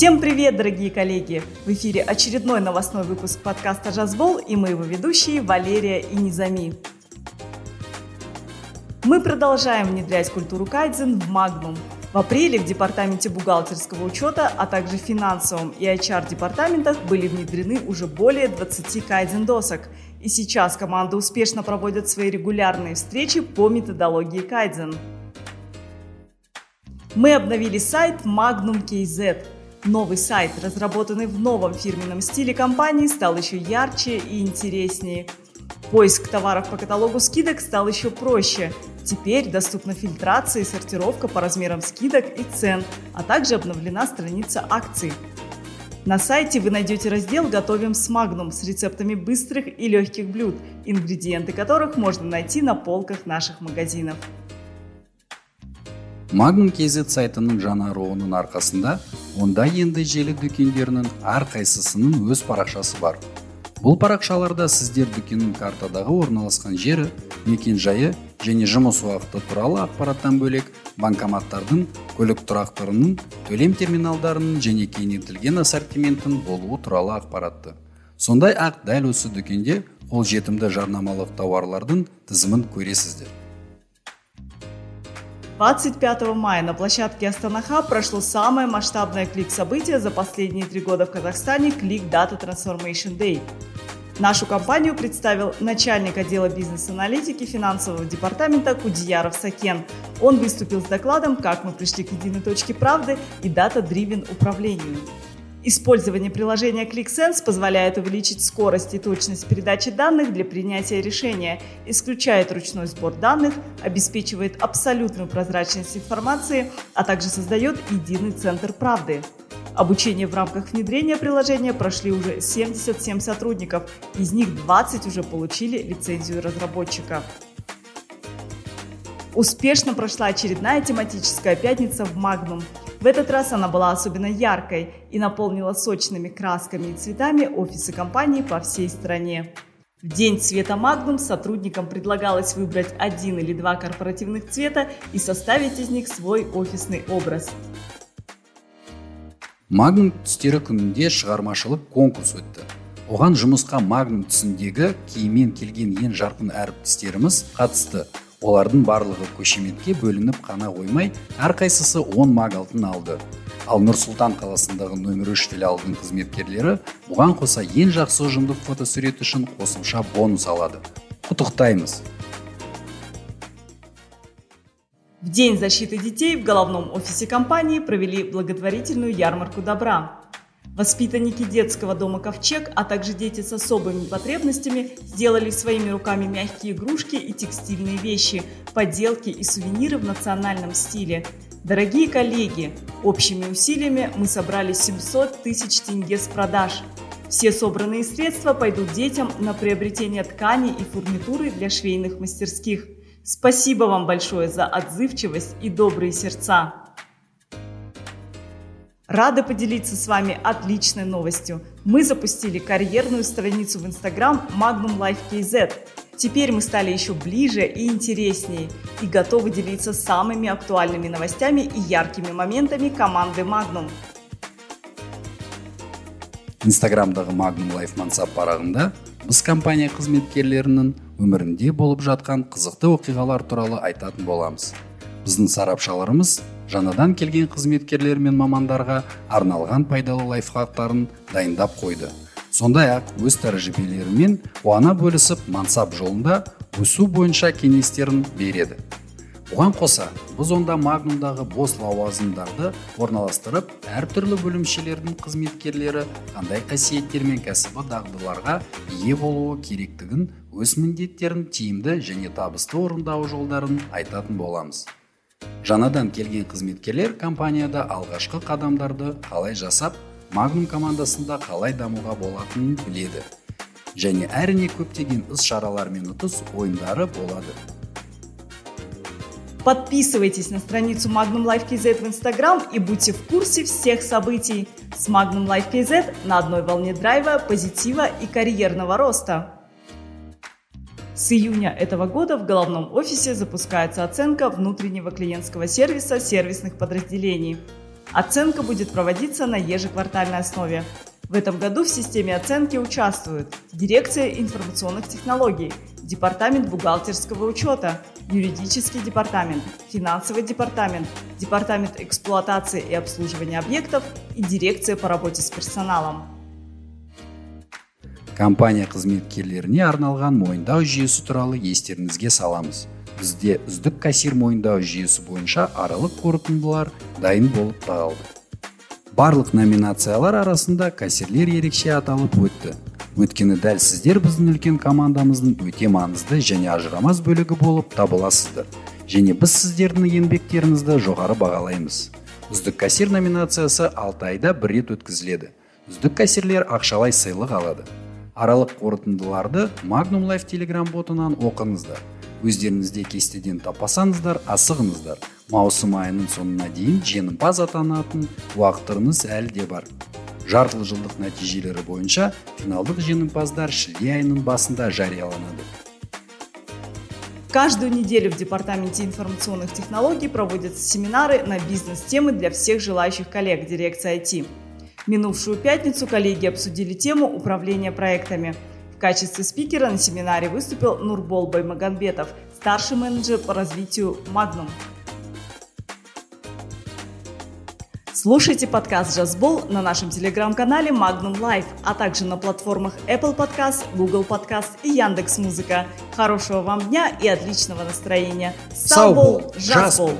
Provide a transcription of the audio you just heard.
Всем привет, дорогие коллеги! В эфире очередной новостной выпуск подкаста «Жазбол» и мы его ведущие Валерия и Низами. Мы продолжаем внедрять культуру кайдзен в Магнум. В апреле в Департаменте бухгалтерского учета, а также финансовом и HR-департаментах были внедрены уже более 20 кайдзен-досок. И сейчас команда успешно проводит свои регулярные встречи по методологии кайдзен. Мы обновили сайт Magnum KZ. Новый сайт, разработанный в новом фирменном стиле компании, стал еще ярче и интереснее. Поиск товаров по каталогу скидок стал еще проще. Теперь доступна фильтрация и сортировка по размерам скидок и цен, а также обновлена страница акций. На сайте вы найдете раздел «Готовим с Magnum» с рецептами быстрых и легких блюд, ингредиенты которых можно найти на полках наших магазинов. магнум kz сайтының жаңаруының арқасында онда енді желі дүкендерінің әрқайсысының өз парақшасы бар. Бұл парақшаларда сіздер дүкеннің картадағы орналасқан жері мекен жайы және жұмыс уақыты туралы ақпараттан бөлек банкоматтардың көлік тұрақтарының төлем терминалдарының және кеңейтілген ассортименттің болуы туралы ақпаратты. Сондай ақ дәл осы дүкенде қолжетімді жарнамалық тауарлардың тізімін көресіздер. 25 мая на площадке Астанаха прошло самое масштабное клик-событие за последние три года в Казахстане – Click Data Transformation Day. Нашу компанию представил начальник отдела бизнес-аналитики финансового департамента Кудияров Сакен. Он выступил с докладом «Как мы пришли к единой точке правды» и дата-дривен управлению. Использование приложения ClickSense позволяет увеличить скорость и точность передачи данных для принятия решения, исключает ручной сбор данных, обеспечивает абсолютную прозрачность информации, а также создает единый центр правды. Обучение в рамках внедрения приложения прошли уже 77 сотрудников, из них 20 уже получили лицензию разработчика. Успешно прошла очередная тематическая пятница в Magnum. В этот раз она была особенно яркой и наполнила сочными красками и цветами офисы компании по всей стране. В день цвета Magnum сотрудникам предлагалось выбрать один или два корпоративных цвета и составить из них свой офисный образ. магнум түстері күнінде шығармашылық конкурс өтті оған жұмысқа магнум түсіндегі киіммен келген ең жарқын әріптестеріміз қатысты олардың барлығы көшеметке бөлініп қана қоймай әрқайсысы 10 маг алтын алды. Ал нұр сұлтан қаласындағы нөмір үш филиалының қызметкерлері бұған қоса ең жақсы ұжымдық фотосурет үшін қосымша бонус алады. Құттықтаймыз. В День защиты детей в головном офисе компании провели благотворительную ярмарку добра. Воспитанники детского дома «Ковчег», а также дети с особыми потребностями сделали своими руками мягкие игрушки и текстильные вещи, поделки и сувениры в национальном стиле. Дорогие коллеги, общими усилиями мы собрали 700 тысяч тенге с продаж. Все собранные средства пойдут детям на приобретение тканей и фурнитуры для швейных мастерских. Спасибо вам большое за отзывчивость и добрые сердца. Рада поделиться с вами отличной новостью. Мы запустили карьерную страницу в Instagram Magnum Life KZ. Теперь мы стали еще ближе и интереснее и готовы делиться самыми актуальными новостями и яркими моментами команды Magnum. инстаграмдағы Magnum Life мансап парағында біз компания қызметкерлерінің өмірінде болып жатқан қызықты оқиғалар туралы айтатын боламыз біздің сарапшыларымыз жаңадан келген қызметкерлер мен мамандарға арналған пайдалы лайфхактарын дайындап қойды. Сондай ақ өз тәжірибелерімен қуана бөлісіп мансап жолында өсу бойынша кеңестерін береді. Бұған қоса біз онда магнумдағы бос лауазымдарды орналастырып әртүрлі бөлімшелердің қызметкерлері қандай қасиеттер мен кәсіби дағдыларға ие болуы керектігін өз міндеттерін тиімді және табысты орындау жолдарын айтатын боламыз. Жаңадан келген қызметкерлер компанияда алғашқы қадамдарды қалай жасап магнум командасында қалай дамуға болатынын біледі және әрине көптеген іс шаралар мен ұтыс ойындары болады Подписывайтесь на страницу Magnum Life KZ в Instagram и будьте в курсе всех событий. С Magnum Life KZ на одной волне драйва, позитива и карьерного роста. С июня этого года в головном офисе запускается оценка внутреннего клиентского сервиса сервисных подразделений. Оценка будет проводиться на ежеквартальной основе. В этом году в системе оценки участвуют Дирекция информационных технологий, Департамент бухгалтерского учета, Юридический департамент, Финансовый департамент, Департамент эксплуатации и обслуживания объектов и Дирекция по работе с персоналом. Компания қызметкерлеріне арналған мойындау жүйесі туралы естеріңізге саламыз. Бізде үздік кассир мойындау жүйесі бойынша аралық қорытындылар дайын болып тағылды. Барлық номинациялар арасында кассирлер ерекше аталып өтті. Өйткені дәл сіздер біздің үлкен командамыздың өте маңызды және ажырамас бөлігі болып табыласыздар. Және біз сіздердің еңбектеріңізді жоғары бағалаймыз. Үздік кассир номинациясы алты айда бір рет өткізіледі. Үздік кассирлер ақшалай сыйлық алады. Аралық қорытындыларды магнум лайф телеграм ботынан оқыңыздар. Өздеріңізде кестеден таппасаңыздар асығыңыздар. Маусым айының соңына дейін жеңімпаз атанатын уақыттарыңыз әлі де бар. Жартылы жылдық нәтижелері бойынша финалдық жеңімпаздар шілде айының басында жарияланады. Каждую неделю в Департаменте информационных технологий проводятся семинары на бизнес-темы для всех желающих коллег дирекции IT. Минувшую пятницу коллеги обсудили тему управления проектами – в качестве спикера на семинаре выступил Нурбол Баймагамбетов, старший менеджер по развитию Magnum. Слушайте подкаст «Джазбол» на нашем телеграм-канале Magnum Life, а также на платформах Apple Podcast, Google Podcast и Яндекс.Музыка. Хорошего вам дня и отличного настроения. Саубол! Джазбол!